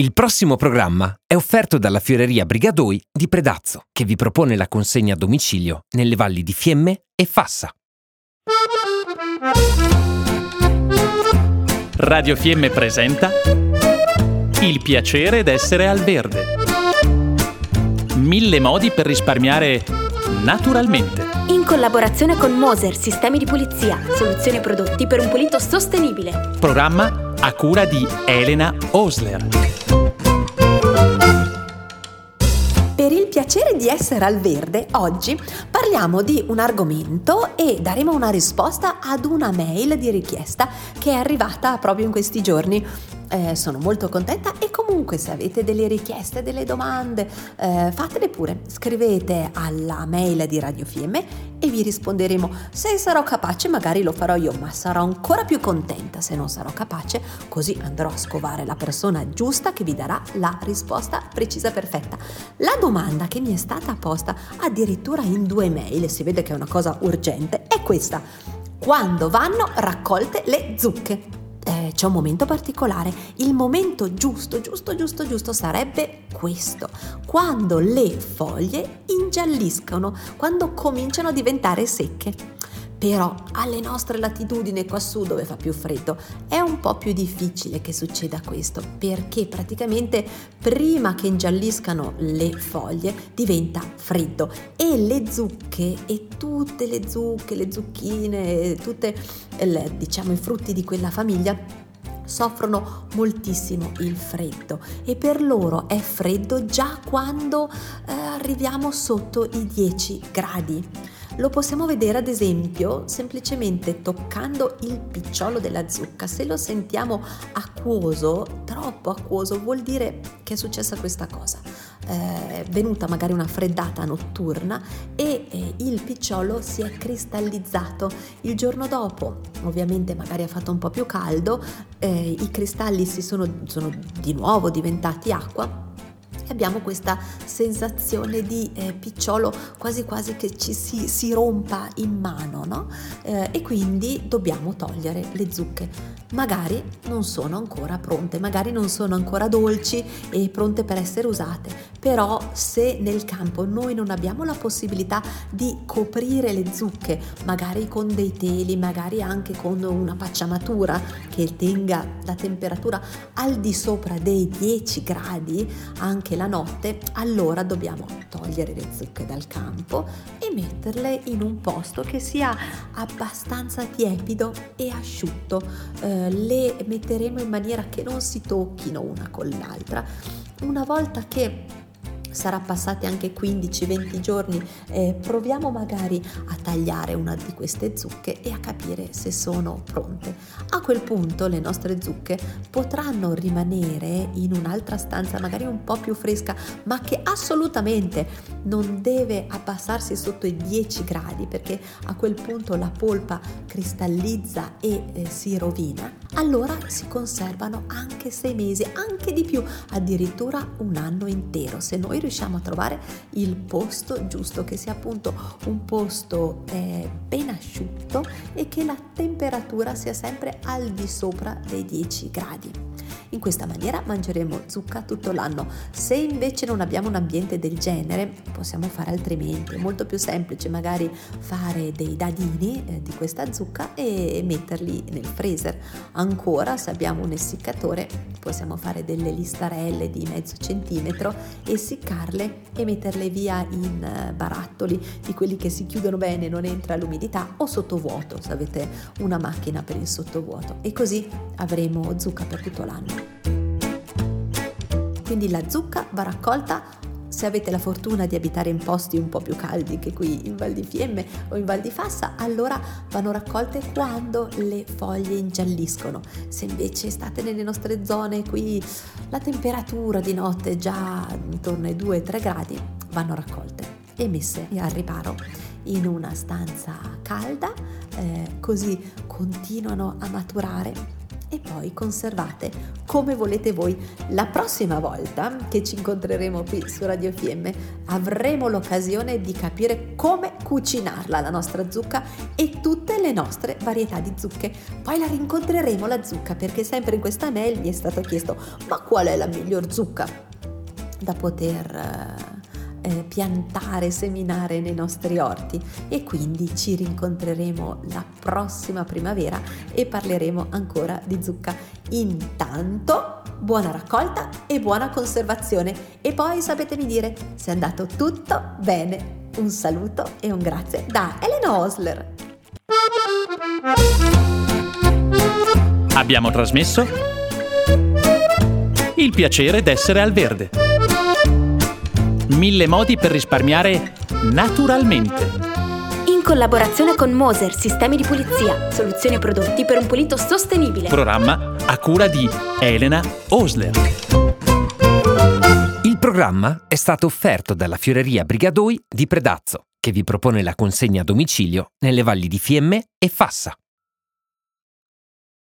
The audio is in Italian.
Il prossimo programma è offerto dalla Fioreria Brigadoi di Predazzo, che vi propone la consegna a domicilio nelle valli di Fiemme e Fassa. Radio Fiemme presenta Il piacere d'essere al verde. Mille modi per risparmiare naturalmente. In collaborazione con Moser Sistemi di Pulizia, soluzioni e prodotti per un pulito sostenibile. Programma a cura di Elena Osler. Per il piacere di essere al verde, oggi parliamo di un argomento e daremo una risposta ad una mail di richiesta che è arrivata proprio in questi giorni eh, sono molto contenta e comunque se avete delle richieste, delle domande, eh, fatele pure, scrivete alla mail di Radio Fiemme e vi risponderemo. Se sarò capace magari lo farò io, ma sarò ancora più contenta se non sarò capace, così andrò a scovare la persona giusta che vi darà la risposta precisa perfetta. La domanda che mi è stata posta addirittura in due mail, si vede che è una cosa urgente, è questa. Quando vanno raccolte le zucche? C'è un momento particolare. Il momento giusto, giusto, giusto, giusto sarebbe questo. Quando le foglie ingialliscono, quando cominciano a diventare secche. Però alle nostre latitudini quassù dove fa più freddo è un po' più difficile che succeda questo perché praticamente prima che ingialliscano le foglie diventa freddo e le zucche e tutte le zucche, le zucchine, tutti diciamo i frutti di quella famiglia soffrono moltissimo il freddo e per loro è freddo già quando eh, arriviamo sotto i 10 gradi. Lo possiamo vedere ad esempio semplicemente toccando il picciolo della zucca. Se lo sentiamo acquoso, troppo acquoso, vuol dire che è successa questa cosa. È venuta magari una freddata notturna e eh, il picciolo si è cristallizzato. Il giorno dopo, ovviamente magari ha fatto un po' più caldo, eh, i cristalli si sono, sono di nuovo diventati acqua abbiamo questa sensazione di eh, picciolo quasi quasi che ci si, si rompa in mano, no? Eh, e quindi dobbiamo togliere le zucche. Magari non sono ancora pronte, magari non sono ancora dolci e pronte per essere usate, però se nel campo noi non abbiamo la possibilità di coprire le zucche, magari con dei teli, magari anche con una pacciamatura che tenga la temperatura al di sopra dei 10 gradi, anche la notte, allora dobbiamo togliere le zucche dal campo e metterle in un posto che sia abbastanza tiepido e asciutto. Eh, le metteremo in maniera che non si tocchino una con l'altra. Una volta che sarà passati anche 15-20 giorni, eh, proviamo magari a tagliare una di queste zucche e a capire se sono pronte. A quel punto le nostre zucche potranno rimanere in un'altra stanza, magari un po' più fresca, ma che assolutamente non deve abbassarsi sotto i 10 gradi perché a quel punto la polpa cristallizza e eh, si rovina. Allora si conservano anche 6 mesi, anche di più, addirittura un anno intero. Se noi riusciamo a trovare il posto giusto, che sia appunto un posto eh, ben asciutto e che la temperatura sia sempre al di sopra dei 10 gradi. In questa maniera mangeremo zucca tutto l'anno. Se invece non abbiamo un ambiente del genere, possiamo fare altrimenti. È molto più semplice magari fare dei dadini eh, di questa zucca e metterli nel freezer. Ancora, se abbiamo un essiccatore, possiamo fare delle listarelle di mezzo centimetro, essiccarle e metterle via in eh, barattoli di quelli che si chiudono bene, non entra l'umidità o sottovuoto, se avete una macchina per il sottovuoto. E così avremo zucca per tutto l'anno. Quindi la zucca va raccolta se avete la fortuna di abitare in posti un po' più caldi che qui in Val di Fiemme o in Val di Fassa, allora vanno raccolte quando le foglie ingialliscono. Se invece state nelle nostre zone qui la temperatura di notte è già intorno ai 2-3 gradi, vanno raccolte e messe al riparo in una stanza calda, eh, così continuano a maturare e poi conservate come volete voi. La prossima volta che ci incontreremo qui su Radio Fiemme avremo l'occasione di capire come cucinarla la nostra zucca e tutte le nostre varietà di zucche. Poi la rincontreremo la zucca perché sempre in questa mail mi è stato chiesto ma qual è la miglior zucca da poter... Eh, piantare, seminare nei nostri orti e quindi ci rincontreremo la prossima primavera e parleremo ancora di zucca. Intanto buona raccolta e buona conservazione e poi sapetemi dire se è andato tutto bene. Un saluto e un grazie da Elena Osler. Abbiamo trasmesso il piacere d'essere al verde Mille modi per risparmiare naturalmente. In collaborazione con Moser Sistemi di Pulizia, soluzioni e prodotti per un pulito sostenibile. Programma a cura di Elena Osler. Il programma è stato offerto dalla Fioreria Brigadoi di Predazzo, che vi propone la consegna a domicilio nelle valli di Fiemme e Fassa.